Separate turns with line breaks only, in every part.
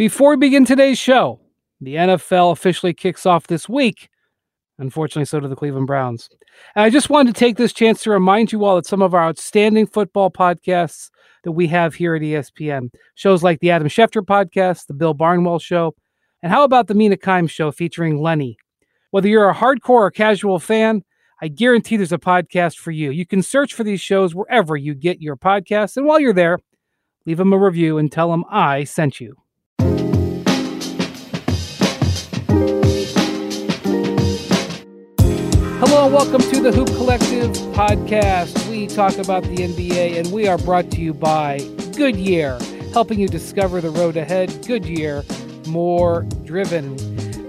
Before we begin today's show, the NFL officially kicks off this week. Unfortunately, so do the Cleveland Browns. And I just wanted to take this chance to remind you all that some of our outstanding football podcasts that we have here at ESPN, shows like the Adam Schefter podcast, the Bill Barnwell show, and how about the Mina Kimes show featuring Lenny? Whether you're a hardcore or casual fan, I guarantee there's a podcast for you. You can search for these shows wherever you get your podcasts. And while you're there, leave them a review and tell them I sent you. Hello and welcome to the Hoop Collective podcast. We talk about the NBA and we are brought to you by Goodyear, helping you discover the road ahead. Goodyear, more driven.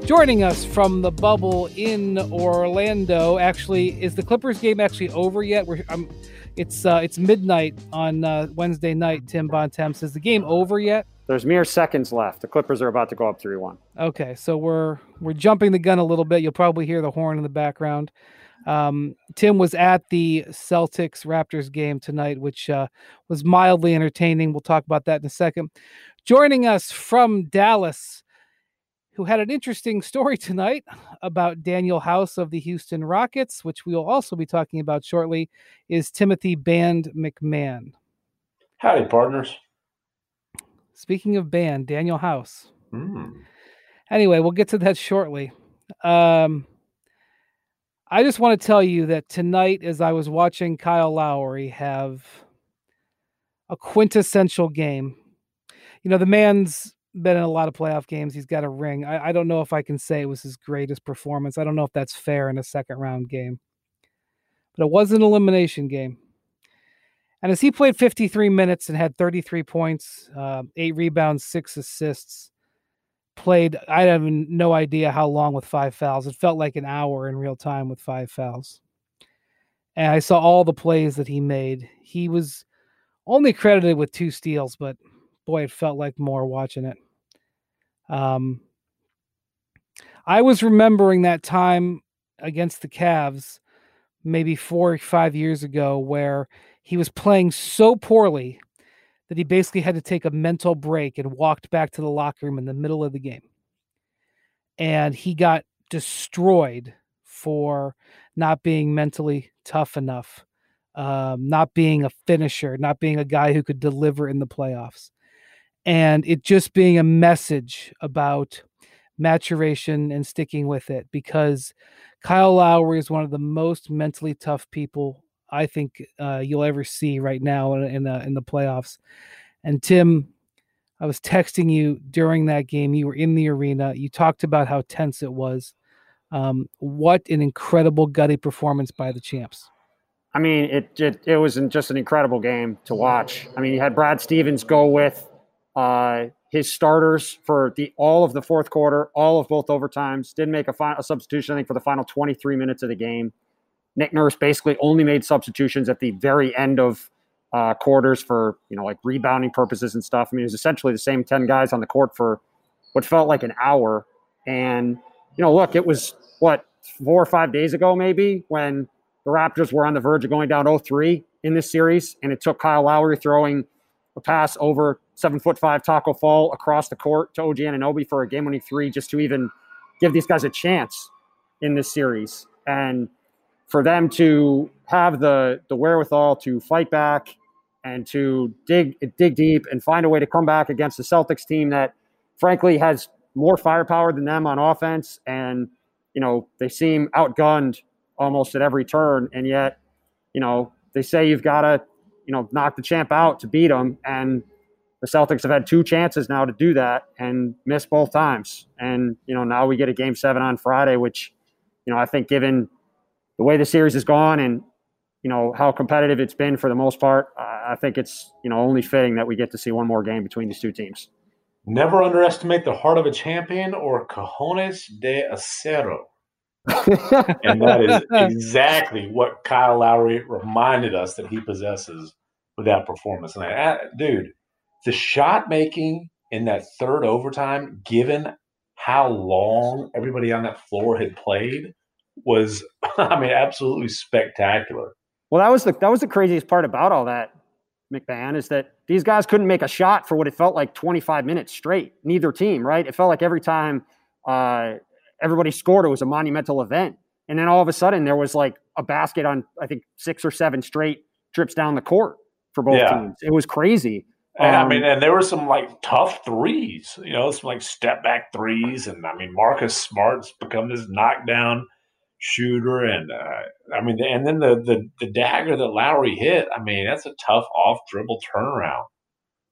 Joining us from the bubble in Orlando, actually, is the Clippers game actually over yet? We're, um, it's uh, it's midnight on uh, Wednesday night. Tim Bontemps is the game over yet?
There's mere seconds left. The Clippers are about to go up three one.
Okay, so we're we're jumping the gun a little bit. You'll probably hear the horn in the background. Um, Tim was at the Celtics Raptors game tonight, which uh, was mildly entertaining. We'll talk about that in a second. Joining us from Dallas, who had an interesting story tonight about Danuel House of the Houston Rockets, which we will also be talking about shortly, is Timothy Band MacMahon.
Howdy, partners.
Speaking of band, Danuel House. Mm. Anyway, we'll get to that shortly. Um, I just want to tell you that tonight, as I was watching Kyle Lowry have a quintessential game, you know, the man's been in a lot of playoff games. He's got a ring. I, I don't know if I can say it was his greatest performance. I don't know if that's fair in a second round game, but it was an elimination game. And as he played 53 minutes and had 33 points, uh, eight rebounds, six assists, played, I have no idea how long with five fouls. It felt like an hour in real time with five fouls. And I saw all the plays that he made. He was only credited with two steals, but boy, it felt like more watching it. Um, I was remembering that time against the Cavs maybe four or five years ago where he was playing so poorly that he basically had to take a mental break and walked back to the locker room in the middle of the game. And he got destroyed for not being mentally tough enough, um, not being a finisher, not being a guy who could deliver in the playoffs. And it just being a message about maturation and sticking with it because Kyle Lowry is one of the most mentally tough people I think uh, you'll ever see right now in, in the in the playoffs. And Tim, I was texting you during that game. You were in the arena. You talked about how tense it was. Um, what an incredible gutty performance by the champs.
I mean, it, it it was just an incredible game to watch. I mean, you had Brad Stevens go with uh, his starters for the all of the fourth quarter, all of both overtimes. Didn't make a, a substitution, I think, for the final 23 minutes of the game. Nick Nurse basically only made substitutions at the very end of uh, quarters for you know like rebounding purposes and stuff. I mean, it was essentially the same ten guys on the court for what felt like an hour. And you know, look, it was what four or five days ago maybe when the Raptors were on the verge of going down 0-3 in this series, and it took Kyle Lowry throwing a pass over seven foot five Taco Fall across the court to OG Anunoby for a game winning three just to even give these guys a chance in this series. And for them to have the the wherewithal to fight back and to dig dig deep and find a way to come back against the Celtics team that frankly has more firepower than them on offense. And you know they seem outgunned almost at every turn. And yet you know they say you've got to you know knock the champ out to beat them and the Celtics have had two chances now to do that and missed both times. And you know now we get a game 7 on Friday which you know I think given the way the series has gone and you know how competitive it's been for the most part, I think it's you know only fitting that we get to see one more game between these two teams.
Never underestimate the heart of a champion or cojones de acero. and that is exactly what Kyle Lowry reminded us that he possesses with that performance. And I, dude, the shot making in that third overtime, given how long everybody on that floor had played, was, I mean, absolutely spectacular.
Well, that was the that was the craziest part about all that, MacMahon, is that these guys couldn't make a shot for what it felt like 25 minutes straight. Neither team, right? It felt like every time uh, everybody scored, it was a monumental event. And then all of a sudden, there was like a basket on, I think, six or seven straight trips down the court for both yeah. teams. It was crazy.
And um, I mean, and there were some like tough threes, you know, some like step back threes. And I mean, Marcus Smart's become this knockdown shooter. And uh, I mean, and then the, the, the dagger that Lowry hit, I mean, that's a tough off dribble turnaround.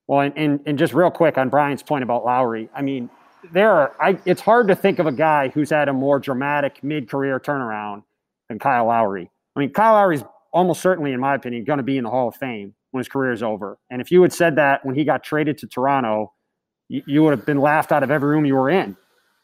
Well, and, and, and just real quick on Brian's point about Lowry, I mean, there are, I, it's hard to think of a guy who's had a more dramatic mid career turnaround than Kyle Lowry. I mean, Kyle Lowry's almost certainly, in my opinion, going to be in the Hall of Fame when his career is over. And if you had said that when he got traded to Toronto, you, you would have been laughed out of every room you were in.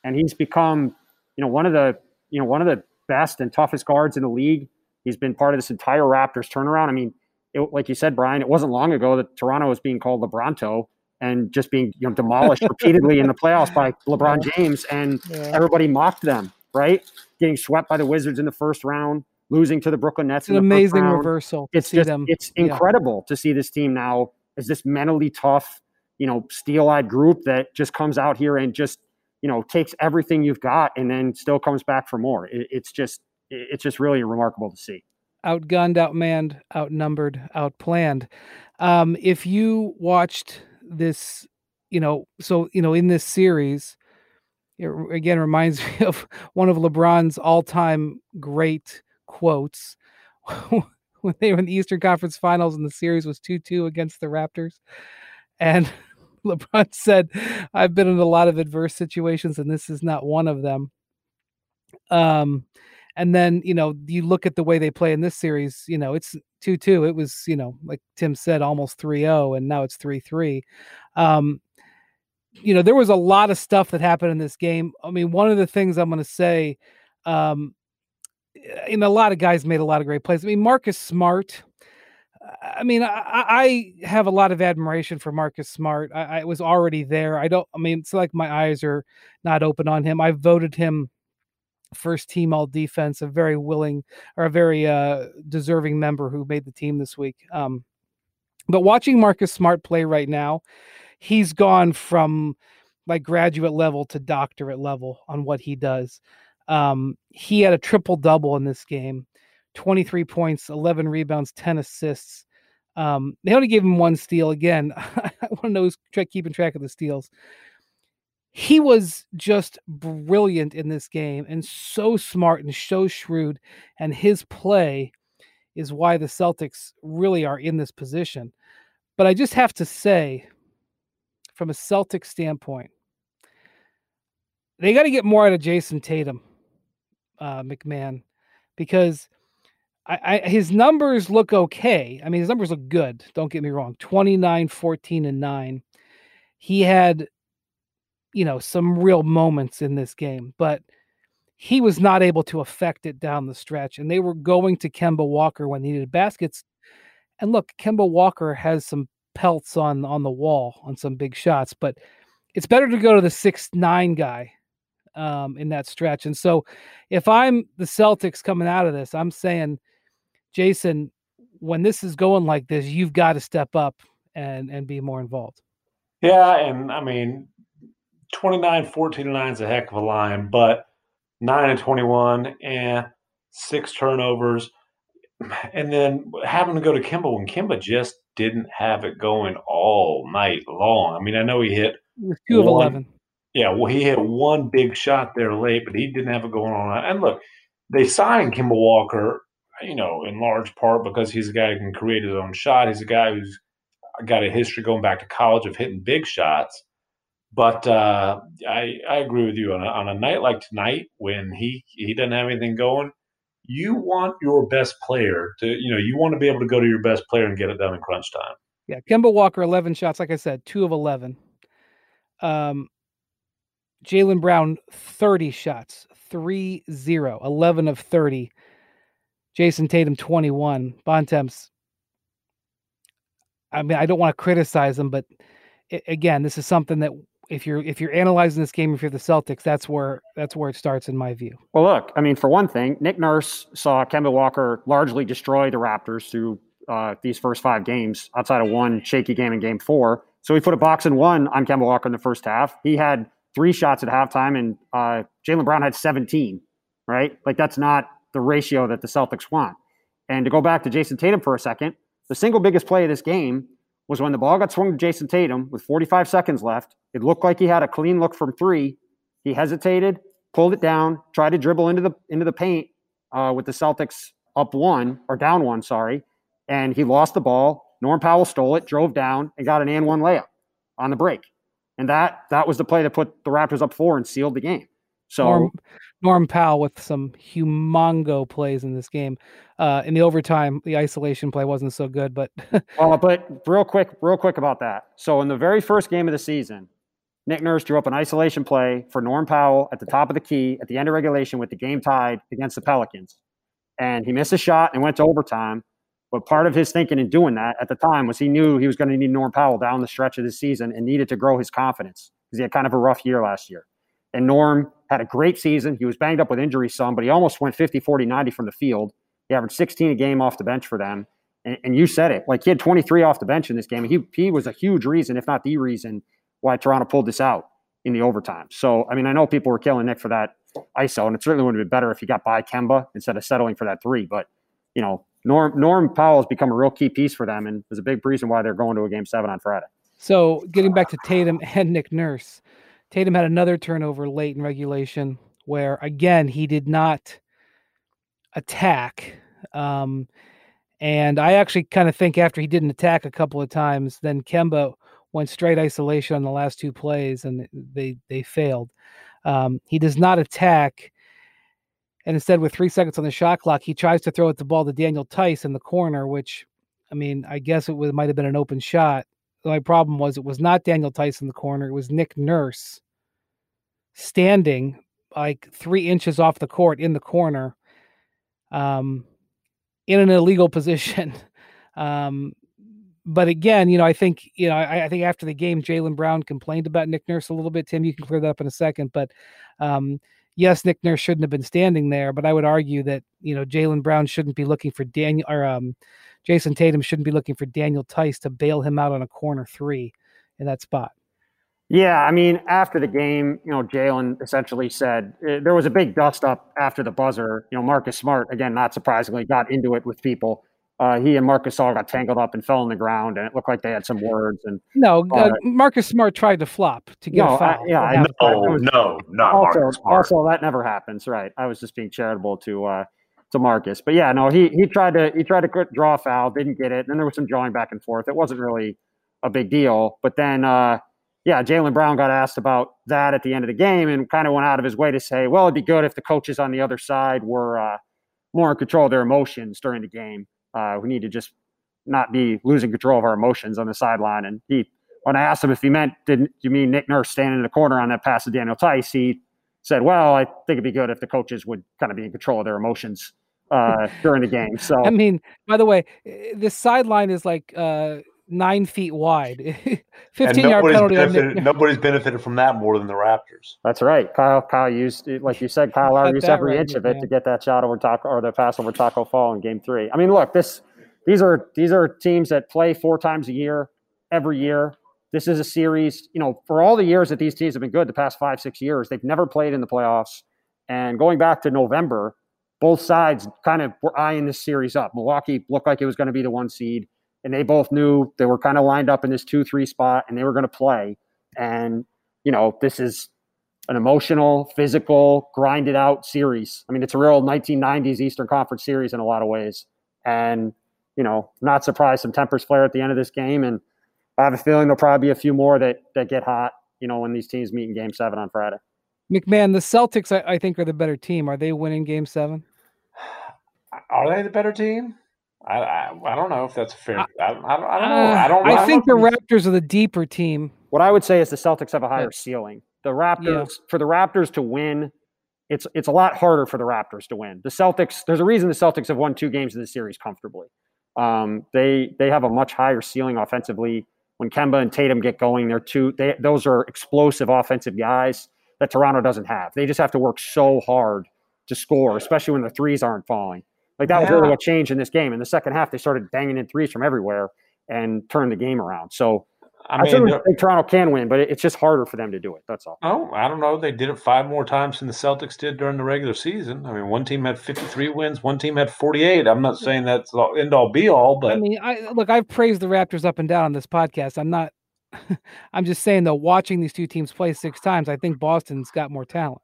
And he's become, you know, one of the, you know, one of the best and toughest guards in the league. He's been part of this entire Raptors turnaround. I mean, it, like you said, Brian, it wasn't long ago that Toronto was being called LeBronto and just being you know demolished repeatedly in the playoffs by LeBron James, and yeah. everybody mocked them, right? Getting swept by the Wizards in the first round, losing to the Brooklyn Nets.
It's an amazing reversal.
It's just, them. it's incredible yeah. to see this team now as this mentally tough, you know, steel-eyed group that just comes out here and just you know takes everything you've got and then still comes back for more. It, it's just it's just really remarkable to see.
Outgunned, outmanned, outnumbered, outplanned. Um, if you watched this, you know, so you know, in this series, it again reminds me of one of LeBron's all-time great quotes when they were in the Eastern Conference Finals and the series was 2-2 against the Raptors. And LeBron said, I've been in a lot of adverse situations and this is not one of them. Um and then, you know, you look at the way they play in this series, you know, it's 2 2. It was, you know, like Tim said, almost 3 0, and now it's 3 3. Um, you know, there was a lot of stuff that happened in this game. I mean, one of the things I'm going to say, um, you know, a lot of guys made a lot of great plays. I mean, Marcus Smart. I mean, I, I have a lot of admiration for Marcus Smart. I, I was already there. I don't. I mean, it's like my eyes are not open on him. I voted him first team all defense, a very willing or a very uh, deserving member who made the team this week. Um, but watching Marcus Smart play right now, he's gone from like graduate level to doctorate level on what he does. Um, he had a triple double in this game 23 points, 11 rebounds, 10 assists. Um, they only gave him one steal. Again, I want to know who's keeping track of the steals he was just brilliant in this game and so smart and so shrewd. And his play is why the Celtics really are in this position. But I just have to say, from a Celtic standpoint, they got to get more out of Jayson Tatum, uh, MacMahon, because I, I, his numbers look okay. I mean, his numbers look good. Don't get me wrong 29, 14, and 9. He had you know, some real moments in this game, but he was not able to affect it down the stretch. And they were going to Kemba Walker when they needed baskets. And look, Kemba Walker has some pelts on on the wall on some big shots, but it's better to go to the six nine guy um, in that stretch. And so, if I'm the Celtics coming out of this, I'm saying, Jayson, when this is going like this, you've got to step up and and be more involved.
Yeah, and I mean, 29, 14 and 9 is a heck of a line, but 9 and 21 and six turnovers. And then having to go to Kemba when Kemba just didn't have it going all night long. I mean, I know he hit
two of 11.
Yeah, well, he hit one big shot there late, but he didn't have it going on. And look, they signed Kemba Walker, you know, in large part because he's a guy who can create his own shot. He's a guy who's got a history going back to college of hitting big shots. But uh, I I agree with you on a, on a night like tonight when he he doesn't have anything going. You want your best player to you know you want to be able to go to your best player and get it done in crunch time.
Yeah, Kemba Walker, eleven shots. Like I said, two of eleven. Um, Jaylen Brown, 30 shots, 3 0, 11 of 30. Jayson Tatum, 21. Bontemps, I mean, I don't want to criticize him, but it, again, this is something that if you're if you're analyzing this game if you're the Celtics, that's where that's where it starts in my view.
Well, look, I mean, for one thing, Nick Nurse saw Kemba Walker largely destroy the Raptors through uh, these first five games outside of one shaky game in game four. So he put a box and one on Kemba Walker in the first half. He had three shots at halftime, and uh, Jaylen Brown had 17, right? Like that's not the ratio that the Celtics want. And to go back to Jayson Tatum for a second, the single biggest play of this game was when the ball got swung to Jayson Tatum with 45 seconds left. It looked like he had a clean look from three. He hesitated, pulled it down, tried to dribble into the into the paint uh, with the Celtics up one or down one, sorry, and he lost the ball. Norm Powell stole it, drove down, and got an and one layup on the break. And that that was the play that put the Raptors up four and sealed the game. So
Norm, Norm Powell with some humongo plays in this game. Uh, in the overtime, the isolation play wasn't so good, but
uh, but real quick, real quick about that. So in the very first game of the season, Nick Nurse drew up an isolation play for Norm Powell at the top of the key at the end of regulation with the game tied against the Pelicans. And he missed a shot and went to overtime. But part of his thinking in doing that at the time was he knew he was going to need Norm Powell down the stretch of the season and needed to grow his confidence because he had kind of a rough year last year. And Norm had a great season. He was banged up with injuries some, but he almost went 50, 40, 90 from the field. He averaged 16 a game off the bench for them. And, and you said it. Like he had 23 off the bench in this game. He, he was a huge reason, if not the reason, why Toronto pulled this out in the overtime. So, I mean, I know people were killing Nick for that ISO, and it certainly would have been better if he got by Kemba instead of settling for that three. But, you know, Norm, Norm Powell has become a real key piece for them, and there's a big reason why they're going to a game seven on Friday.
So, getting back to Tatum and Nick Nurse, Tatum had another turnover late in regulation where, again, he did not attack. Um, and I actually kind of think after he didn't attack a couple of times, then Kemba went straight isolation on the last two plays, and they they failed. Um, he does not attack, and instead, with three seconds on the shot clock, he tries to throw it the ball to Daniel Theis in the corner, which, I mean, I guess it might have been an open shot. My problem was it was not Daniel Theis in the corner; it was Nick Nurse standing like three inches off the court in the corner, um, in an illegal position. Um, but again, you know, I think you know, I, I think after the game, Jaylen Brown complained about Nick Nurse a little bit. Tim, you can clear that up in a second, but um, yes, Nick Nurse shouldn't have been standing there. But I would argue that you know Jaylen Brown shouldn't be looking for Daniel or um, Jayson Tatum shouldn't be looking for Daniel Theis to bail him out on a corner three in that spot.
Yeah, I mean, after the game, you know, Jaylen essentially said uh, there was a big dust up after the buzzer. You know, Marcus Smart, again, not surprisingly, got into it with people uh, he and Marcus all got tangled up and fell on the ground, and it looked like they had some words. And
no, uh, Marcus Smart tried to flop to get no, a foul.
I, yeah, I,
no, was, no, not
also,
Marcus Smart.
Also, that never happens, right? I was just being charitable to uh, to Marcus, but yeah, no, he he tried to he tried to draw a foul, didn't get it, and then there was some drawing back and forth. It wasn't really a big deal, but then. Uh, yeah, Jaylen Brown got asked about that at the end of the game and kind of went out of his way to say, well, it'd be good if the coaches on the other side were uh, more in control of their emotions during the game. Uh, we need to just not be losing control of our emotions on the sideline. And he, when I asked him if he meant, didn't you mean Nick Nurse standing in the corner on that pass to Daniel Theis? He said, well, I think it'd be good if the coaches would kind of be in control of their emotions uh, during the game. So,
I mean, by the way, this sideline is like uh, nine feet wide. 15 yard penalty.
Benefited, nobody's benefited from that more than the Raptors.
That's right. Kyle, Kyle used, like you said, Kyle Lowry used every right, inch of it to get that shot over Taco or the pass over Taco Fall in game three. I mean, look, this, these are, these are teams that play four times a year, every year. This is a series, you know, for all the years that these teams have been good, the past five, six years, they've never played in the playoffs. And going back to November, both sides kind of were eyeing this series up. Milwaukee looked like it was going to be the one seed and they both knew they were kind of lined up in this two three spot and they were going to play. And you know, this is an emotional, physical, grinded out series. I mean, it's a real 1990s Eastern Conference series in a lot of ways. And you know, not surprised some tempers flare at the end of this game. And I have a feeling there'll probably be a few more that that get hot. You know, when these teams meet in Game Seven on Friday.
MacMahon the Celtics, I, I think, are the better team. Are they winning Game Seven?
Are they the better team? I, I, I don't know if that's fair. I, I, I don't know. I don't.
I, think the Raptors are the deeper team.
What I would say is the Celtics have a higher ceiling. The Raptors yeah. for the Raptors to win, it's it's a lot harder for the Raptors to win. The Celtics, there's a reason the Celtics have won two games in the series comfortably. Um, they they have a much higher ceiling offensively. When Kemba and Tatum get going, they're two. They, those are explosive offensive guys that Toronto doesn't have. They just have to work so hard to score, especially when the threes aren't falling. Like that yeah. was really a change in this game. In the second half, they started banging in threes from everywhere and turned the game around. So I, I mean, think Toronto can win, but it's just harder for them to do it. That's all.
Oh, I don't know. They did it five more times than the Celtics did during the regular season. I mean, one team had 53 wins, one team had 48. I'm not saying that's end all be all, but
I mean, I look, I've praised the Raptors up and down on this podcast. I'm not. I'm just saying though, watching these two teams play six times, I think Boston's got more talent,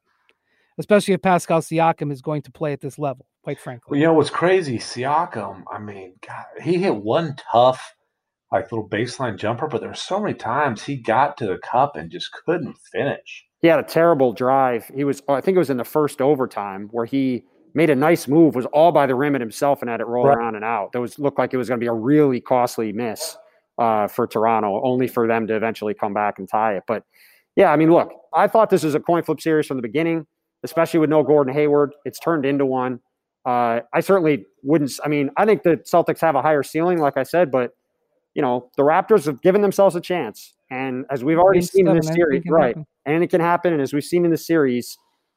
especially if Pascal Siakam is going to play at this level. Quite frankly,
well, you know what's crazy? Siakam. I mean, God, he hit one tough like little baseline jumper, but there were so many times he got to the cup and just couldn't finish.
He had a terrible drive. He was, I think it was in the first overtime where he made a nice move, was all by the rim and himself, and had it roll right. around and out. That was looked like it was going to be a really costly miss uh, for Toronto, only for them to eventually come back and tie it. But yeah, I mean, look, I thought this was a coin flip series from the beginning, especially with no Gordon Hayward. It's turned into one. Uh, I certainly wouldn't. I mean, I think the Celtics have a higher ceiling, like I said, but you know, the Raptors have given themselves a chance. And as we've already seen in this series, right, happen. and it can happen. And as we've seen in the series,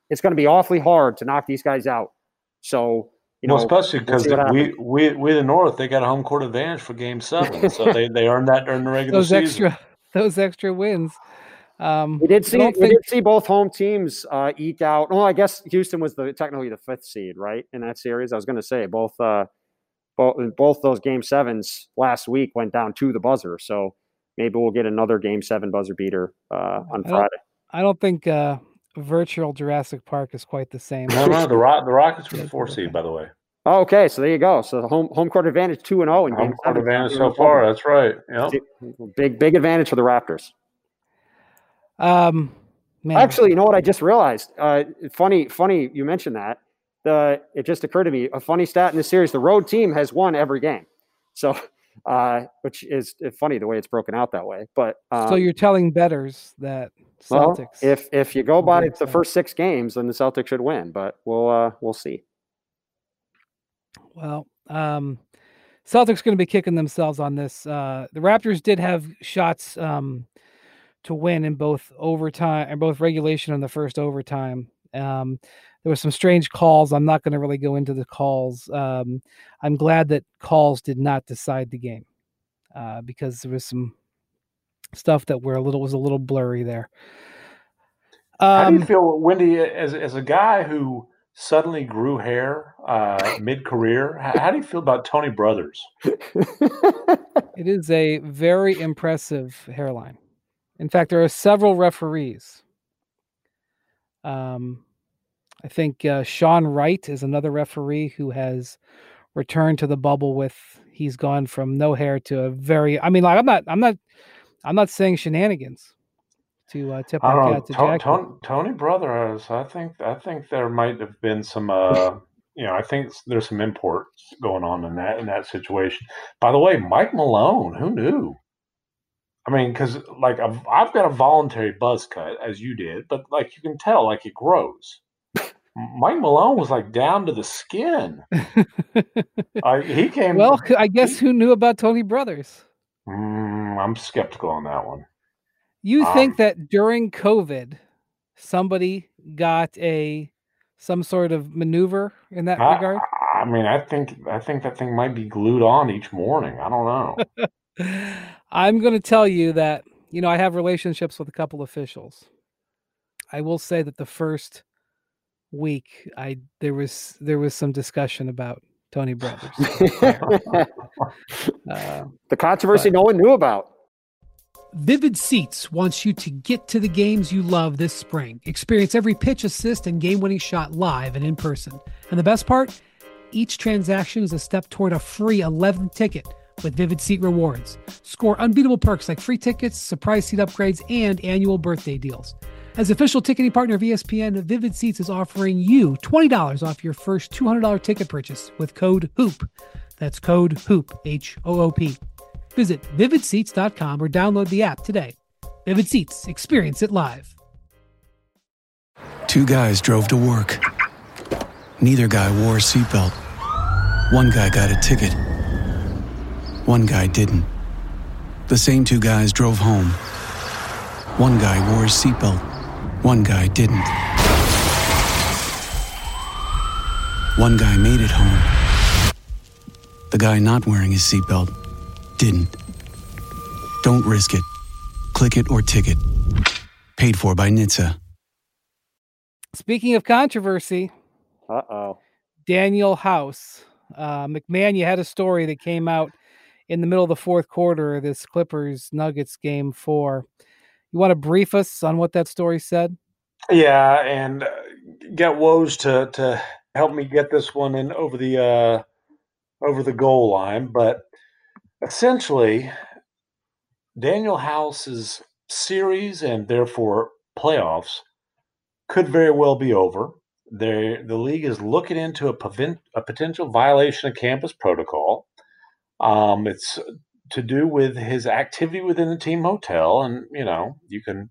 it's going to be awfully hard to knock these guys out. So, you know,
well, especially because we'll we, we, we, the North, they got a home court advantage for game seven. so they, they earned that during the regular
those
season.
Extra, those extra wins. Um,
we did see we think... did see both home teams uh, eke out. Well, I guess Houston was the technically the fifth seed, right, in that series. I was going to say both uh, both both those game sevens last week went down to the buzzer. So maybe we'll get another game seven buzzer beater uh, on I Friday.
I don't think uh, virtual Jurassic Park is quite the same.
No, no, the Rock, the Rockets were the four seed, by the way.
Oh, okay, so there you go. So the home home court advantage two and zero oh in
home court advantage so far. That's right. Yep.
Big big advantage for the Raptors.
Um, man.
actually, you know what? I just realized. Uh, funny, funny. You mentioned that the it just occurred to me a funny stat in this series: the road team has won every game. So, uh, which is funny the way it's broken out that way. But
um, so you're telling bettors that Celtics. Well,
if if you go by the first six games, then the Celtics should win. But we'll uh, we'll see.
Well, um, Celtics going to be kicking themselves on this. Uh, the Raptors did have shots um, to win in both overtime and both regulation and the first overtime. Um, there was some strange calls. I'm not going to really go into the calls. Um, I'm glad that calls did not decide the game uh, because there was some stuff that were a little was a little blurry there.
Um, how do you um, feel, Windy, as as a guy who suddenly grew hair uh, mid career? How do you feel about Tony Brothers?
it is a very impressive hairline. In fact, there are several referees. Um, I think uh, Sean Wright is another referee who has returned to the bubble with he's gone from no hair to a very I mean like I'm not I'm not I'm not saying shenanigans to uh, tip our cat to Tony,
Tony, Tony Brothers. I think I think there might have been some uh you know I think there's some imports going on in that in that situation. By the way, Mike Malone, who knew? I mean, because like I've, I've got a voluntary buzz cut as you did, but like you can tell, like it grows. Mike Malone was like down to the skin. uh, he came.
Well, I guess who knew about Tony Brothers?
Mm, I'm skeptical on that one.
You um, think that during COVID, somebody got a some sort of maneuver in that
I,
regard?
I mean, I think I think that thing might be glued on each morning. I don't know.
I'm going to tell you that you know I have relationships with a couple officials. I will say that the first week i there was there was some discussion about tony brothers
uh, the controversy but, no one knew about.
Vivid seats wants you to get to the games you love this spring. Experience every pitch assist and game-winning shot live and in person. And the best part? Each transaction is a step toward a free 11th ticket with Vivid Seat rewards. Score unbeatable perks like free tickets, surprise seat upgrades, and annual birthday deals. As official ticketing partner of ESPN, Vivid Seats is offering you $20 off your first $200 ticket purchase with code HOOP. That's code HOOP, H O O P. Visit vividseats.com or download the app today. Vivid Seats, experience it live.
Two guys drove to work. Neither guy wore a seatbelt. One guy got a ticket. One guy didn't. The same two guys drove home. One guy wore his seatbelt one guy didn't. One guy made it home. The guy not wearing his seatbelt didn't. Don't risk it. Click it or ticket. Paid for by NHTSA.
Speaking of controversy,
uh oh.
Danuel House. Uh, MacMahon, you had a story that came out in the middle of the fourth quarter of this Clippers Nuggets game four. You want to brief us on what that story said?
Yeah, and uh, get Woj to to help me get this one in over the uh, over the goal line. But essentially, Danuel House's series and therefore playoffs could very well be over. They, the league is looking into a, prevent, a potential violation of campus protocol. Um, it's to do with his activity within the team hotel, and you know you can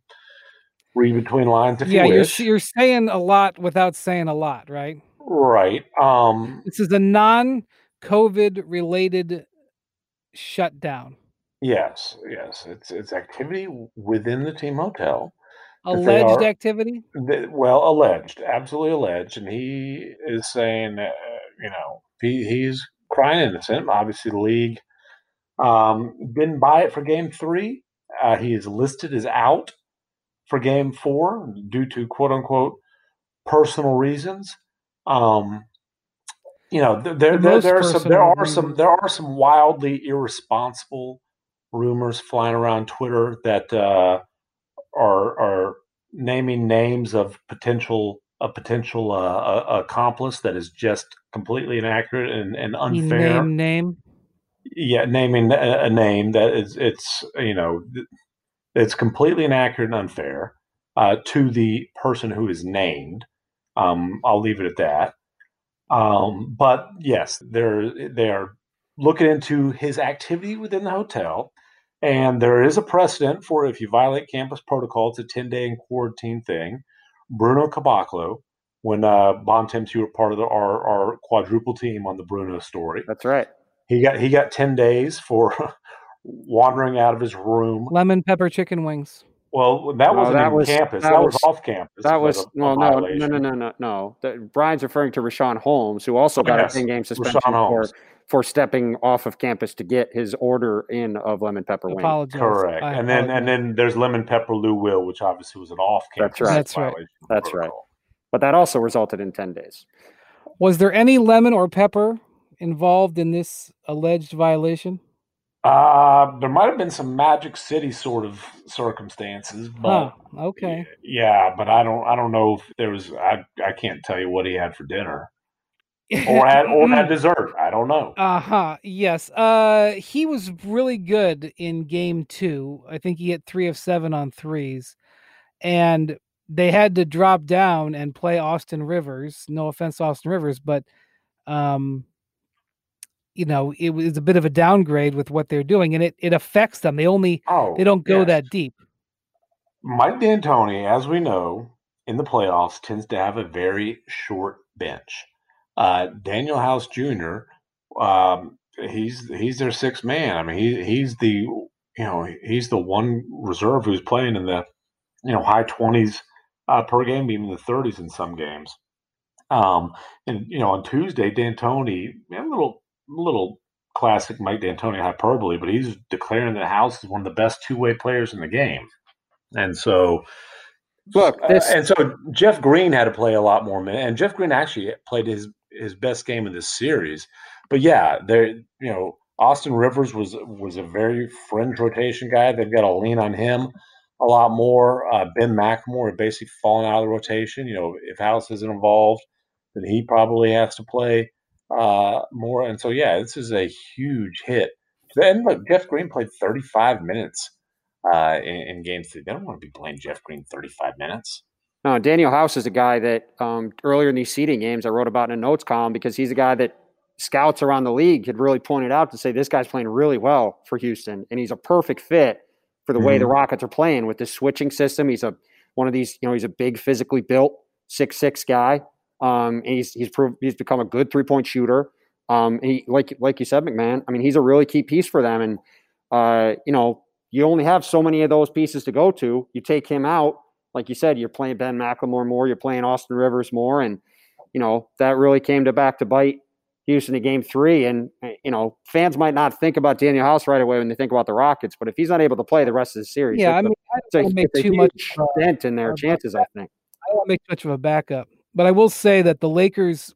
read between lines if
yeah,
you
wish. You're, you're saying a lot without saying a lot, right?
Right. Um,
this is a non-COVID related shutdown.
Yes, yes, it's it's activity within the team hotel.
Alleged are, activity.
They, well, alleged, absolutely alleged, and he is saying, uh, you know, he, he's crying innocent. Obviously, the league um, didn't buy it for Game Three. Uh, he is listed as out for Game Four due to quote unquote personal reasons. Um, you know, there the there, there are some there are some there are some wildly irresponsible rumors flying around Twitter that uh, are are naming names of potential a potential uh, accomplice that is just completely inaccurate and, and unfair.
Name name.
Yeah, naming a, name that is it's you know it's completely inaccurate and unfair uh, to the person who is named. Um, I'll leave it at that. Um, but yes, they're they are looking into his activity within the hotel and there is a precedent for if you violate campus protocol, it's a 10 day quarantine thing. Bruno Caboclo, when uh, Bontemps, you were part of the, our, our quadruple team on the Bruno story.
That's right.
He got he got 10 days for wandering out of his room.
Lemon pepper chicken wings.
Well, that wasn't that was, campus. That, that was, was, off campus.
That was a, well, no, no, no, no, no, no. The, Brian's referring to Richaun Holmes, who also got yes, a ten-game suspension for for stepping off of campus to get his order in of lemon pepper wings.
Correct. I and then and then there's lemon pepper Lou Will, which obviously was an off campus.
That's right. That's right. That's right. But that also resulted in 10 days.
Was there any lemon or pepper involved in this alleged violation?
Uh, there might have been some Magic City sort of circumstances, but
huh, okay,
yeah, but I don't, I don't know if there was. I, I can't tell you what he had for dinner or had or had dessert. I don't know.
Uh huh. Yes. Uh, he was really good in game two. I think he hit three of seven on threes, and they had to drop down and play Austin Rivers. No offense, Austin Rivers, but um, you know, it was a bit of a downgrade with what they're doing, and it it affects them. They only oh, they don't go yes. that deep.
Mike D'Antoni, as we know, in the playoffs, tends to have a very short bench. Uh, Danuel House Jr. Um, he's he's their sixth man. I mean, he he's the you know he's the one reserve who's playing in the you know high twenties uh, per game, even the thirties in some games. Um, and you know on Tuesday, D'Antoni a little little classic Mike D'Antoni hyperbole, but he's declaring that House is one of the best two way players in the game, and so
look, this-
uh, and so Jeff Green had to play a lot more minutes, and Jeff Green actually played his his best game in this series. But yeah, there you know Austin Rivers was was a very fringe rotation guy. They've got to lean on him a lot more. Uh, ben McLemore basically fallen out of the rotation. You know, if House isn't involved, then he probably has to play uh, more. And so yeah, this is a huge hit. Then look, Jeff Green played 35 minutes uh, in, in Three. They don't want to be playing Jeff Green 35 minutes.
No, Danuel House is a guy that um, earlier in these seeding games I wrote about in a notes column because he's a guy that scouts around the league had really pointed out to say this guy's playing really well for Houston and he's a perfect fit for the mm-hmm. way the mm-hmm. Rockets are playing with this switching system. He's a one of these, you know, he's a big physically built six six guy. Um, he's he's proved he's become a good three point shooter. Um, he like like you said, MacMahon. I mean, he's a really key piece for them, and uh, you know, you only have so many of those pieces to go to. You take him out, like you said, you're playing Ben McLemore more, you're playing Austin Rivers more, and you know that really came to back to bite Houston in game three. And, eh, you know, fans might not think about Danuel House right away when they think about the Rockets, but if he's not able to play the rest of the series,
yeah, I mean, I don't make too much
dent in their chances, I think.
I don't make much of a backup, but I will say that the Lakers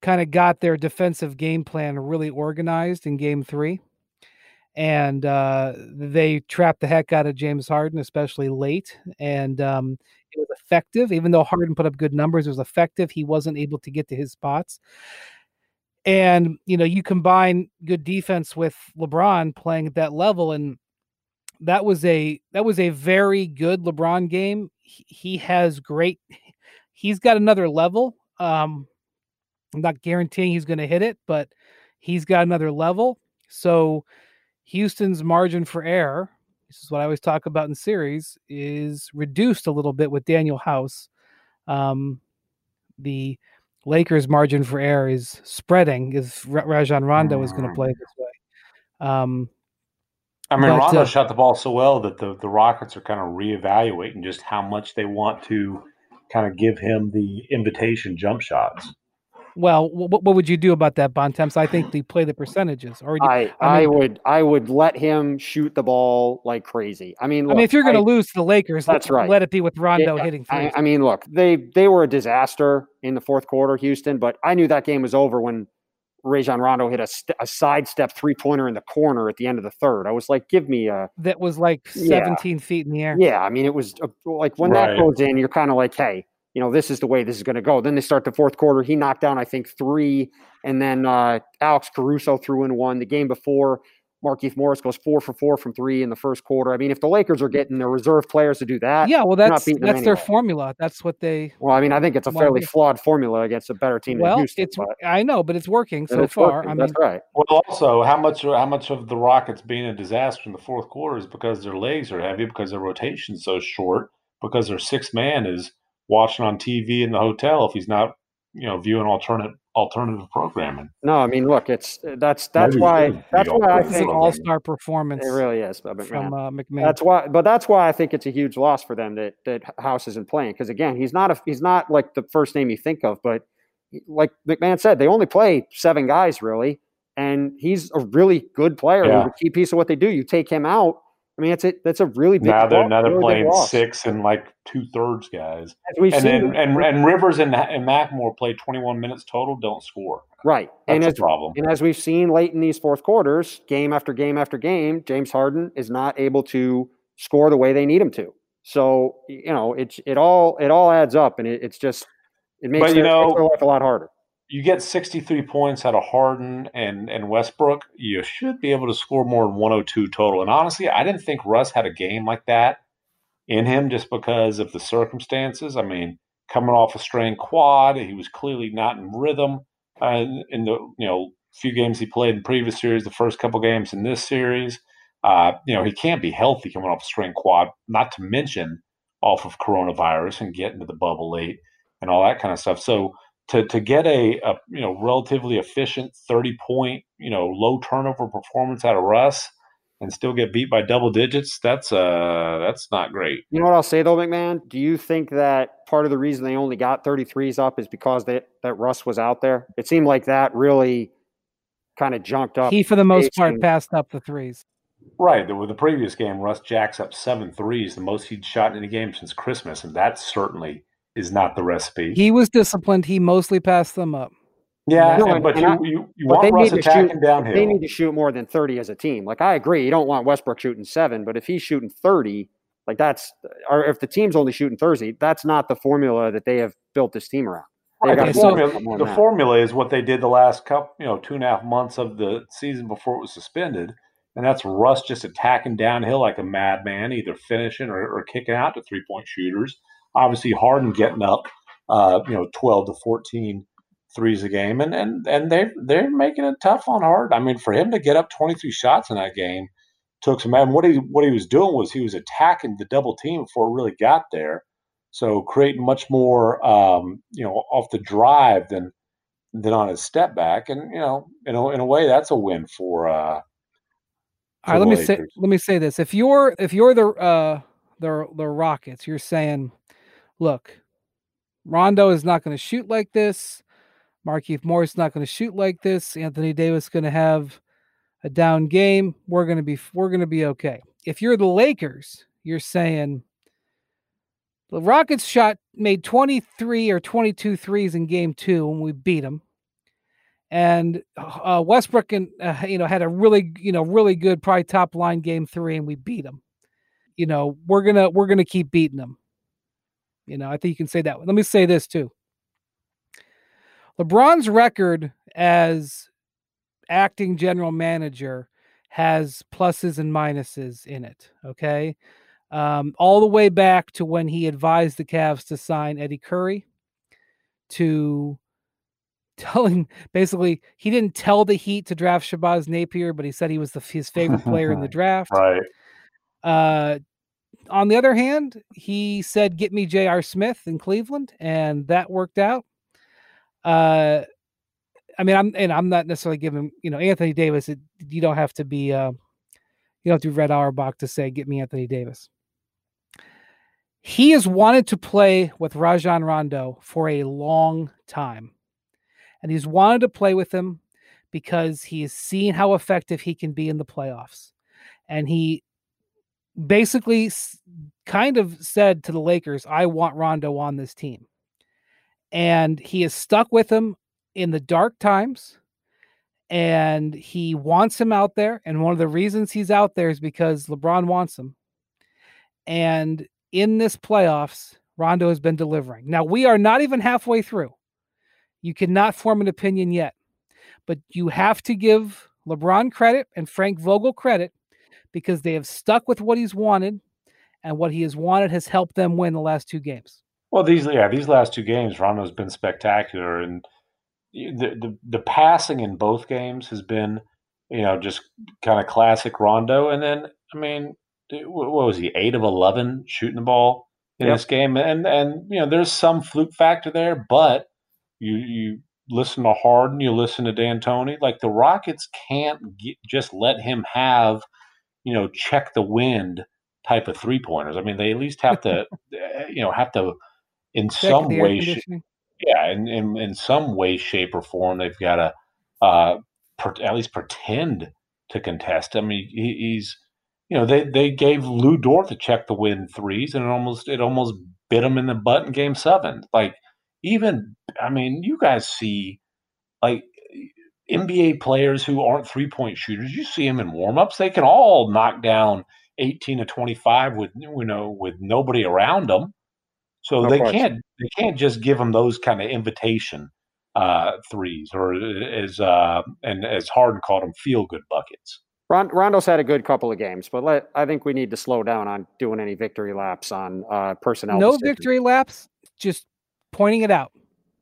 kind of got their defensive game plan really organized in game three. And uh, they trapped the heck out of James Harden, especially late. And um, it was effective, even though Harden put up good numbers, it was effective. He wasn't able to get to his spots. And you know, you combine good defense with LeBron playing at that level, and that was a that was a very good LeBron game. He, he has great. He's got another level. Um, I'm not guaranteeing he's going to hit it, but he's got another level. So Houston's margin for error, this is what I always talk about in series, is reduced a little bit with Danuel House. Um, the Lakers' margin for error is spreading if Rajon Rondo is going to play this way. Um,
I mean, but, Rondo uh, shot the ball so well that the, the Rockets are kind of reevaluating just how much they want to kind of give him the invitation jump shots.
Well, what, what would you do about that, Bontemps? I think they play the percentages. Or
I, I, mean, I, would, I would let him shoot the ball like crazy. I mean,
look, I mean, if you're going to lose to the Lakers, that's right. Let it be with Rondo it, hitting.
I, I, mean, look, they they were a disaster in the fourth quarter, Houston. But I knew that game was over when Rajon Rondo hit a, st- a sidestep three pointer in the corner at the end of the third. I was like, give me a
that was like 17 yeah. feet in the air.
Yeah, I mean, it was a, uh, like when right. that goes in, you're kind of like, hey, you know, this is the way this is going to go. Then they start the fourth quarter. He knocked down, I think, three, and then uh, Alex Caruso threw in one. The game before, Markieff Morris goes four for four from three in the first quarter. I mean, if the Lakers are getting their reserve players to do that,
yeah, well, that's that's anyway. their formula. That's what they.
Well, I mean, I think it's a fairly flawed formula against a better team.
Well,
Houston,
it's I know, but it's working so it's far. Working. I mean,
that's right.
Well, also, how much how much of the Rockets being a disaster in the fourth quarter is because their legs are heavy, because their rotation's so short, because their sixth man is watching on TV in the hotel if he's not, you know, viewing alternate alternative programming.
No, I mean, look, it's that's that's Maybe why that's why I think
all star performance.
It really is from
uh, MacMahon.
That's why, but that's why I think it's a huge loss for them that that House isn't playing because again, he's not a he's not like the first name you think of, but like MacMahon said, they only play seven guys really, and he's a really good player. Yeah. A key piece of what they do. You take him out, I mean, that's a that's a really big.
Now they're now they're playing six and like two thirds guys, and then and, and Rivers and and McMorr play twenty one minutes total, don't score.
Right,
that's
and as,
problem.
And as we've seen late in these fourth quarters, game after game after game, James Harden is not able to score the way they need him to. So you know, it's it all it all adds up, and it, it's just it makes, but, you know, makes their life a lot harder
you get 63 points out of Harden and, and Westbrook, you should be able to score more than 102 total. And honestly, I didn't think Russ had a game like that in him just because of the circumstances. I mean, coming off a strained quad, he was clearly not in rhythm uh, in the you know few games he played in previous series, the first couple games in this series. Uh, you know, he can't be healthy coming off a strained quad, not to mention off of coronavirus and getting to the bubble late and all that kind of stuff. So to to get a, a you know relatively efficient 30 point you know low turnover performance out of Russ and still get beat by double digits that's uh that's not great.
You know what I'll say though, MacMahon, Do you think that part of the reason they only got 33s up is because they, that Russ was out there? It seemed like that really kind of junked up.
He for the most part passed up the threes.
Right. With the previous game, Russ jacks up seven threes, the most he'd shot in a game since Christmas, and that's certainly is not the recipe.
He was disciplined. He mostly passed them up.
Yeah, no, and, but and you, I, you, you want Russ attacking
shoot,
downhill.
They need to shoot more than 30 as a team. Like, I agree. You don't want Westbrook shooting seven, but if he's shooting 30, like that's, or if the team's only shooting 30, that's not the formula that they have built this team around.
Right, the, formula, the formula is what they did the last couple, you know, two and a half months of the season before it was suspended. And that's Russ just attacking downhill like a madman, either finishing or, or kicking out to three point shooters obviously Harden getting up, uh, you know, 12 to 14 threes a game, and and and they they're making it tough on Harden. I mean, for him to get up 23 shots in that game took some. And what he what he was doing was he was attacking the double team before it really got there, so creating much more, um, you know, off the drive than than on his step back, and you know, in a, in a way, that's a win for. Uh,
all right, let me say let me say this: if you're if you're the uh, the the Rockets, you're saying look, Rondo is not going to shoot like this. Markieff Morris not going to shoot like this. Anthony Davis going to have a down game. We're going to be we're going to be okay. If you're the Lakers, you're saying the Rockets shot made 23 or 22 threes in game 2 and we beat them. And uh, Westbrook and uh, you know had a really you know really good probably top line game 3 and we beat them. You know, we're going to we're going to keep beating them. You know, I think you can say that. Let me say this too. LeBron's record as acting general manager has pluses and minuses in it. Okay. Um, all the way back to when he advised the Cavs to sign Eddie Curry, to telling basically he didn't tell the Heat to draft Shabazz Napier, but he said he was the, his favorite player in the draft.
Right.
Uh, on the other hand, he said, "Get me J.R. Smith in Cleveland," and that worked out. Uh, I mean, I'm and I'm not necessarily giving you know Anthony Davis. It, you don't have to be uh, you don't have to Red Auerbach to say, "Get me Anthony Davis." He has wanted to play with Rajon Rondo for a long time, and he's wanted to play with him because he has seen how effective he can be in the playoffs, and he basically kind of said to the Lakers, I want Rondo on this team. And he is stuck with him in the dark times. And he wants him out there. And one of the reasons he's out there is because LeBron wants him. And in this playoffs, Rondo has been delivering. Now, we are not even halfway through. You cannot form an opinion yet, but you have to give LeBron credit and Frank Vogel credit because they have stuck with what he's wanted, and what he has wanted has helped them win the last two games.
Well, these yeah, these last two games, Rondo's been spectacular, and the the, the passing in both games has been, you know, just kind of classic Rondo. And then, I mean, eh, what was he? Eight of eleven shooting the ball in yep. this game, and and you know, there's some fluke factor there, but you you listen to Harden, you listen to D'Antoni, like the Rockets can't get, just let him have you know, check the wind type of three pointers. I mean, they at least have to, eh, you know, have to in check some way, sh- yeah, in, in, in some way, shape, or form, they've got to uh, per- at least pretend to contest. I mean, he, he's, you know, they they gave Lu Dort to check the wind threes, and it almost it almost bit him in the butt in Game Seven. Like even, I mean, you guys see like NBA players who aren't three point shooters, you see them in warmups. They can all knock down 18 to 25 with you know with nobody around them. So of they course. can't they can't just give them those kind of invitation uh, threes or as uh, and as Harden called them feel good buckets.
Rondo's had a good couple of games, but let, I think we need to slow down on doing any victory laps on uh, personnel.
No decisions. victory laps, just pointing it out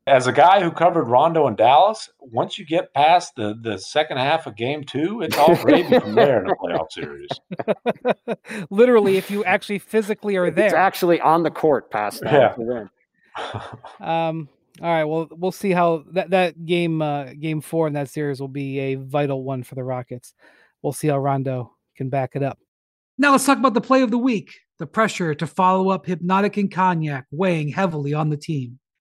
as a guy who covered Rondo in Dallas, once you get past the, the second half of game two, it's all gravy from there in a playoff series.
Literally, if you actually physically are there.
It's actually on the court past that.
Yeah. um, all right. Well, we'll see how that, that game, uh, game four in that series will be a vital one for the Rockets. We'll see how Rondo can back it up.
Now let's talk about the play of the week. The pressure to follow up Hpnotiq and Cognac weighing heavily on the team.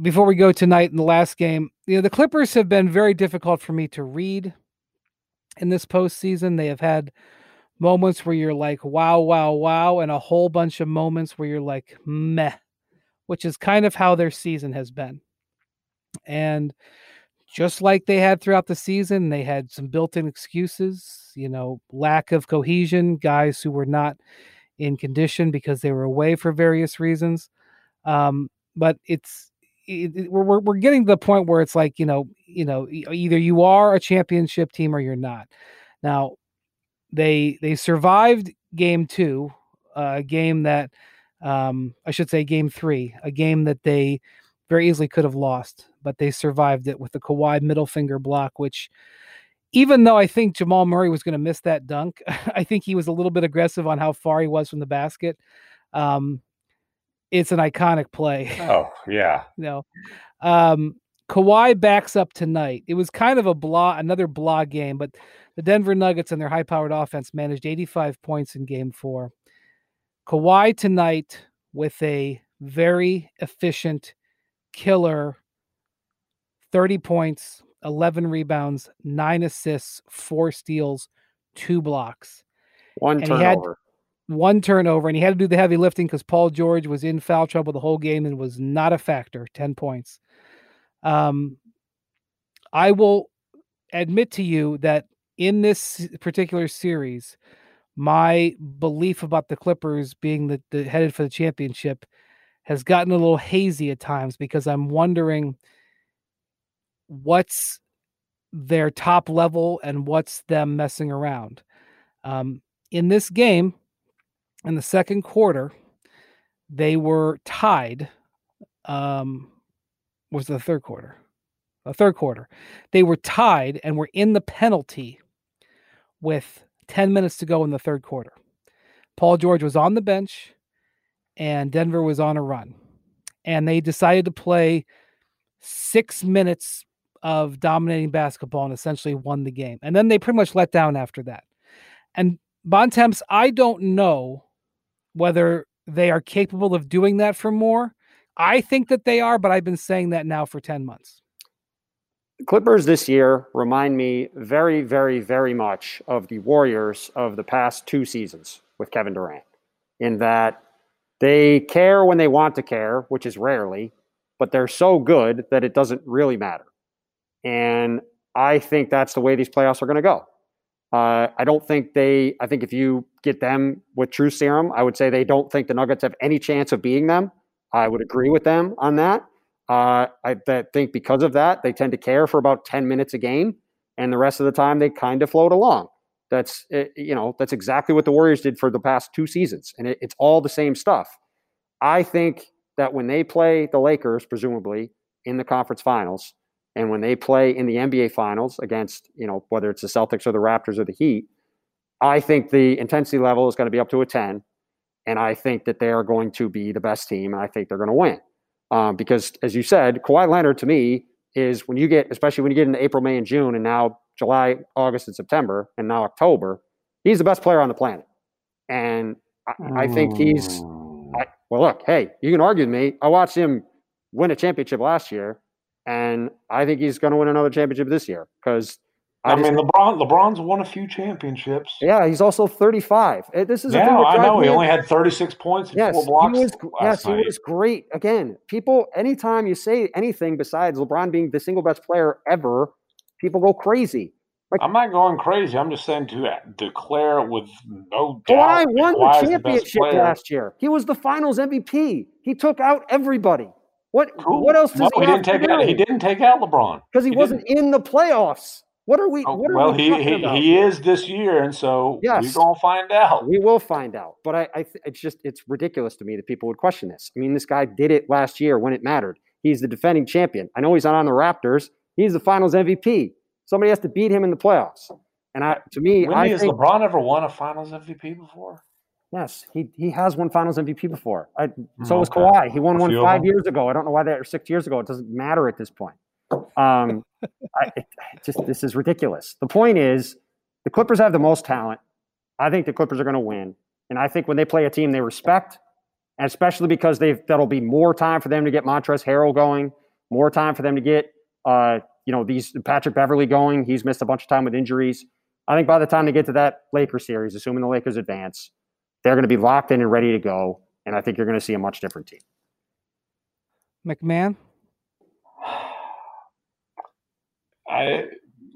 before we go tonight in the last game, you know, the Clippers have been very difficult for me to read in this postseason. They have had moments where you're like, wow, wow, wow, and a whole bunch of moments where you're like, meh, which is kind of how their season has been. And just like they had throughout the season, they had some built in excuses, you know, lack of cohesion, guys who were not in condition because they were away for various reasons. Um, but it's it, we're we're getting to the point where it's like you know you know either you are a championship team or you're not. Now, they they survived game two, a game that um, I should say game three, a game that they very easily could have lost, but they survived it with the Kawhi middle finger block, which even though I think Jamal Murray was going to miss that dunk, I think he was a little bit aggressive on how far he was from the basket. Um, it's an iconic play.
Oh yeah.
no. Um, Kawhi backs up tonight. It was kind of a blah, another blah game, but the Denver Nuggets and their high-powered offense managed 85 points in Game Four. Kawhi tonight with a very efficient, killer 30 points, 11 rebounds, nine assists, four steals, two blocks.
One and turnover.
One turnover, and he had to do the heavy lifting because Paul George was in foul trouble the whole game and was not a factor. 10 points. Um, I will admit to you that in this particular series, my belief about the Clippers being the, the headed for the championship has gotten a little hazy at times because I'm wondering what's their top level and what's them messing around. Um, in this game, in the second quarter, they were tied. Um, was the third quarter? The third quarter, they were tied and were in the penalty with 10 minutes to go in the third quarter. Paul George was on the bench and Denver was on a run. And they decided to play six minutes of dominating basketball and essentially won the game. And then they pretty much let down after that. And Bontemps, I don't know whether they are capable of doing that for more. I think that they are, but I've been saying that now for 10 months.
Clippers this year remind me very, very, very much of the Warriors of the past two seasons with Kevin Durant, in that they care when they want to care, which is rarely, but they're so good that it doesn't really matter. And I think that's the way these playoffs are going to go. Uh, I don't think they, I think if you get them with true serum, I would say they don't think the Nuggets have any chance of beating them. I would agree with them on that. Uh, I think because of that, they tend to care for about 10 minutes a game, and the rest of the time they kind of float along. That's eh, you know that's exactly what the Warriors did for the past two seasons, and it, it's all the same stuff. I think that when they play the Lakers, presumably in the conference finals, and when they play in the NBA finals against you know whether it's the Celtics or the Raptors or the Heat, I think the intensity level is going to be up to a 10, and I think that they are going to be the best team, and I think they're going to win. Um, because as you said, Kawhi Leonard to me is when you get, especially when you get into April, May, and June, and now July, August, and September, and now October, he's the best player on the planet. And I, I think he's. I, well, look, hey, you can argue with me. I watched him win a championship last year, and I think he's going to win another championship this year because
I, I mean, LeBron. LeBron's won a few championships.
Yeah, he's also 35. This is
yeah, I know. He only had 36 points yes, four blocks.
He was, yes, night. he was great. Again, people. Anytime you say anything besides LeBron being the single best player ever, people go crazy.
Like, I'm not going crazy. I'm just saying to declare with no doubt.
Kawhi won the championship the last year. He was the Finals MVP. He took out everybody. What? Cool. What else does
no, he, he didn't take out? He didn't take out LeBron
because he,
he,
wasn't
didn't.
in the playoffs. What are we? Oh, what are
well,
we
he he, he, is this year, and so yes, we're gonna find out.
We will find out. But I, I th- it's just it's ridiculous to me that people would question this. I mean, this guy did it last year when it mattered. He's the defending champion. I know he's not on the Raptors. He's the Finals MVP. Somebody has to beat him in the playoffs. And I, to me,
when
I
has
think,
LeBron ever won a Finals MVP before?
Yes, he he has won Finals MVP before. I, so okay. was Kawhi. He won one five years ago. I don't know why that or six years ago. It doesn't matter at this point. Um, I, it, just this is ridiculous. The point is, the Clippers have the most talent. I think the Clippers are going to win, and I think when they play a team they respect, and especially because they that'll be more time for them to get Montrezl Harrell going, more time for them to get uh, you know these Patrick Beverley going. He's missed a bunch of time with injuries. I think by the time they get to that Lakers series, assuming the Lakers advance, they're going to be locked in and ready to go, and I think you're going to see a much different team.
MacMahon?
I,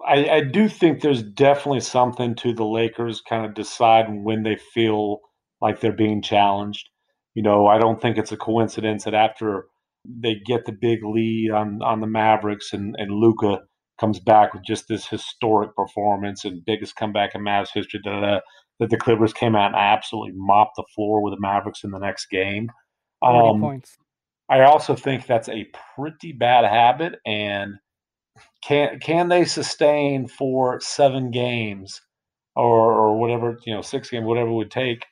I, I do think there's definitely something to the Lakers kind of deciding when they feel like they're being challenged. You know, I don't think it's a coincidence that after they get the big lead on on the Mavericks and and Luka comes back with just this historic performance and biggest comeback in Mavs history. Da, da, da, that the Clippers came out and absolutely mopped the floor with the Mavericks in the next game.
Um, points.
I also think that's a pretty bad habit, and can can they sustain for seven games or or whatever you know six games whatever it would take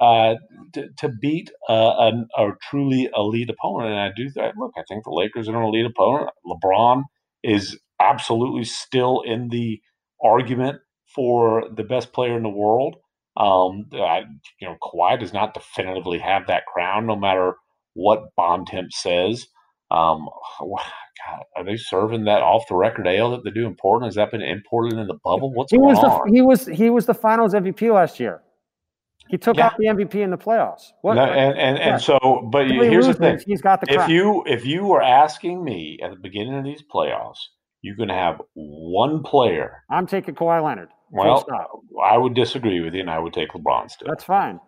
uh, to, to beat a, a, a, truly elite opponent? And I do that. Look, I think the Lakers are an elite opponent. LeBron is absolutely still in the argument for the best player in the world. Um, I, you know, Kawhi does not definitively have that crown, no matter what Bontemps says. Um, God, are they serving that off the record ale that they do in Portland? Has that been imported in the bubble? What's
he
going
was
on?
The, he was he was the Finals MVP last year. He took yeah. out the MVP in the playoffs.
What, no, and and, yeah. and so, but here's the thing:
he's got the.
If you if you were asking me at the beginning of these playoffs, you're going to have one player.
I'm taking Kawhi Leonard.
Well, I would disagree with you, and I would take LeBron still.
That's fine.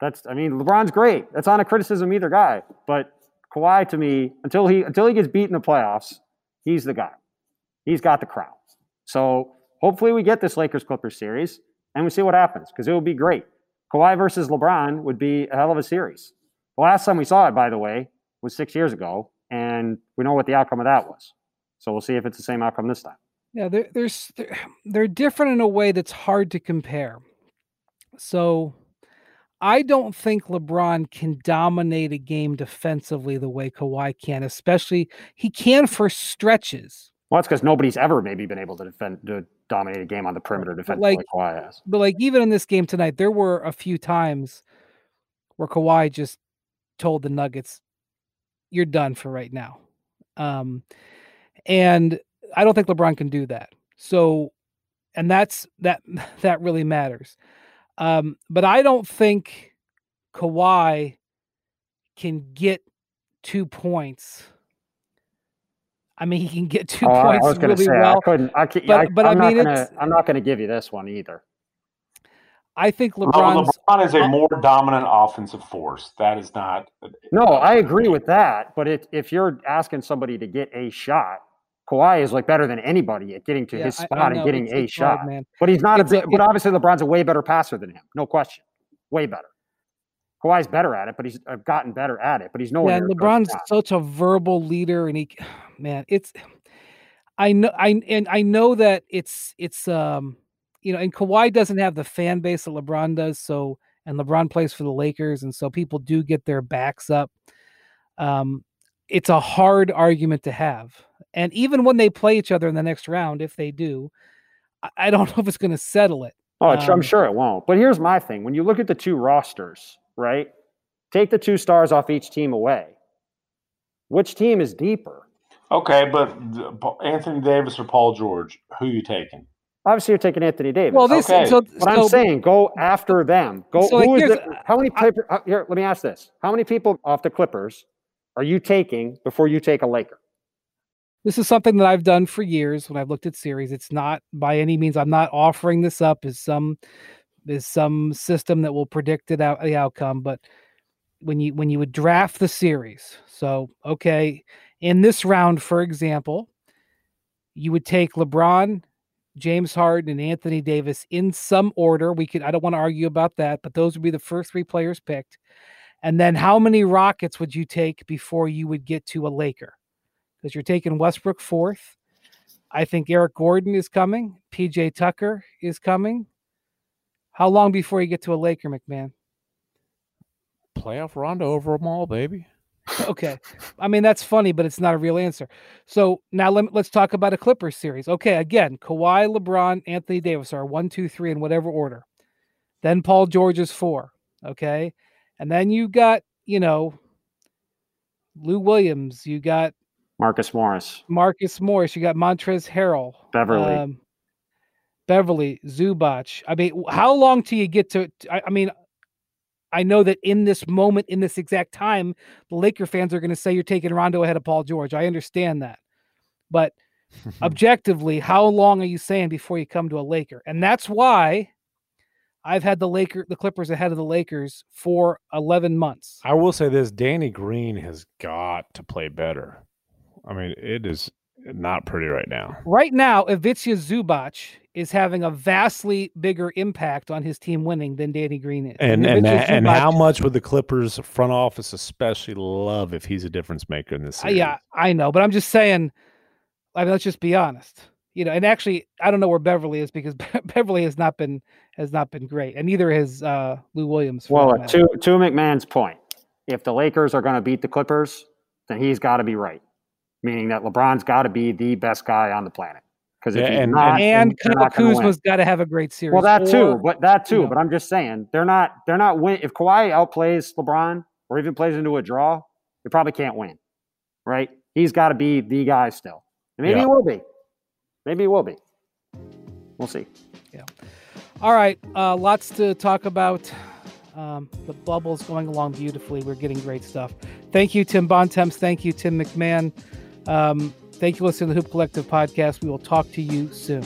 That's I mean, LeBron's great. That's not a criticism either guy, but Kawhi to me, until he until he gets beat in the playoffs, he's the guy. He's got the crown. So hopefully we get this Lakers Clippers series and we see what happens because it would be great. Kawhi versus LeBron would be a hell of a series. The last time we saw it, by the way, was six years ago, and we know what the outcome of that was. So we'll see if it's the same outcome this time.
Yeah, they're, there's they're, they're different in a way that's hard to compare. So I don't think LeBron can dominate a game defensively the way Kawhi can, especially he can for stretches.
Well, that's because nobody's ever maybe been able to defend to dominate a game on the perimeter defense
like,
like Kawhi has.
But like even in this game tonight, there were a few times where Kawhi just told the Nuggets, "You're done for right now," um, and I don't think LeBron can do that. So, and that's that that really matters. Um, but I don't think Kawhi can get two points. I mean, he can get two oh, points
I was
really
say,
well.
I couldn't. I, but, I, but I'm I mean, not gonna, I'm not going to give you this one either.
I think LeBron.
LeBron is a more dominant offensive force. That is not.
No, I agree with that. But it, if you're asking somebody to get a shot, Kawhi is like better than anybody at getting to yeah, his spot I, I and getting it's, a it's shot. Hard, man. But he's not. A, a, but obviously, LeBron's a way better passer than him. No question. Way better. Kawhi's better at it, but he's uh, gotten better at it. But he's nowhere.
Yeah, LeBron's such a verbal leader, and he, man, it's. I know, I and I know that it's it's um, you know, and Kawhi doesn't have the fan base that LeBron does. So, and LeBron plays for the Lakers, and so people do get their backs up. Um, it's a hard argument to have. And even when they play each other in the next round, if they do, I don't know if it's going to settle it.
Oh, um, I'm sure it won't. But here's my thing: when you look at the two rosters, right? Take the two stars off each team away. Which team is deeper?
Okay, but Anthony Davis or Paul George, who are you taking?
Obviously, you're taking Anthony Davis.
Well, this,
okay.
so,
but I'm saying go after them. Go. So who like, is the, how many? I, uh, here, let me ask this: How many people off the Clippers are you taking before you take a Laker?
This is something that I've done for years when I've looked at series. It's not by any means I'm not offering this up as some as some system that will predict it out the outcome, but when you when you would draft the series, so okay, in this round, for example, you would take LeBron, James Harden, and Anthony Davis in some order. We could I don't want to argue about that, but those would be the first three players picked. And then how many Rockets would you take before you would get to a Laker? Because you're taking Westbrook fourth. I think Eric Gordon is coming. PJ Tucker is coming. How long before you get to a Laker, MacMahon?
Playoff Rondo over them all, baby.
okay. I mean, that's funny, but it's not a real answer. So now let, us talk about a Clippers series. Okay. Again, Kawhi, LeBron, Anthony Davis are one, two, three in whatever order. Then Paul George is four. Okay. And then you got, you know, Lou Williams, you got
Marcus Morris,
Marcus Morris, you got Montrezl Harrell,
Beverley. um,
Beverley, Zubac. I mean, how long till you get to? I, I mean, I know that in this moment, in this exact time, the Laker fans are going to say you're taking Rondo ahead of Paul George. I understand that, but objectively, how long are you saying before you come to a Laker? And that's why I've had the Laker, the Clippers ahead of the Lakers for 11 months.
I will say this: Danny Green has got to play better. I mean, it is not pretty right now.
Right now, Ivica Zubac is having a vastly bigger impact on his team winning than Danny Green is.
And and, and, and how much would the Clippers front office especially love if he's a difference maker in this series?
Uh, yeah, I know, but I'm just saying. I mean, let's just be honest. You know, and actually, I don't know where Beverley is because Beverley has not been has not been great, and neither has uh, Lou Williams.
Well, to to MacMahon's point, if the Lakers are going to beat the Clippers, then he's got to be right, meaning that LeBron's got to be the best guy on the planet. Because if
yeah,
and, not,
and Kyle Kuzma's got to have a great series.
Well, that or, too, but that too. You know. But I'm just saying they're not they're not win. If Kawhi outplays LeBron or even plays into a draw, they probably can't win, right? He's got to be the guy still. And maybe yeah. he will be. Maybe he will be. We'll see.
Yeah. All right. Uh, lots to talk about. Um, the bubble's going along beautifully. We're getting great stuff. Thank you, Tim Bontemps. Thank you, Tim MacMahon. Um, Thank you for listening to the Hoop Collective podcast. We will talk to you soon.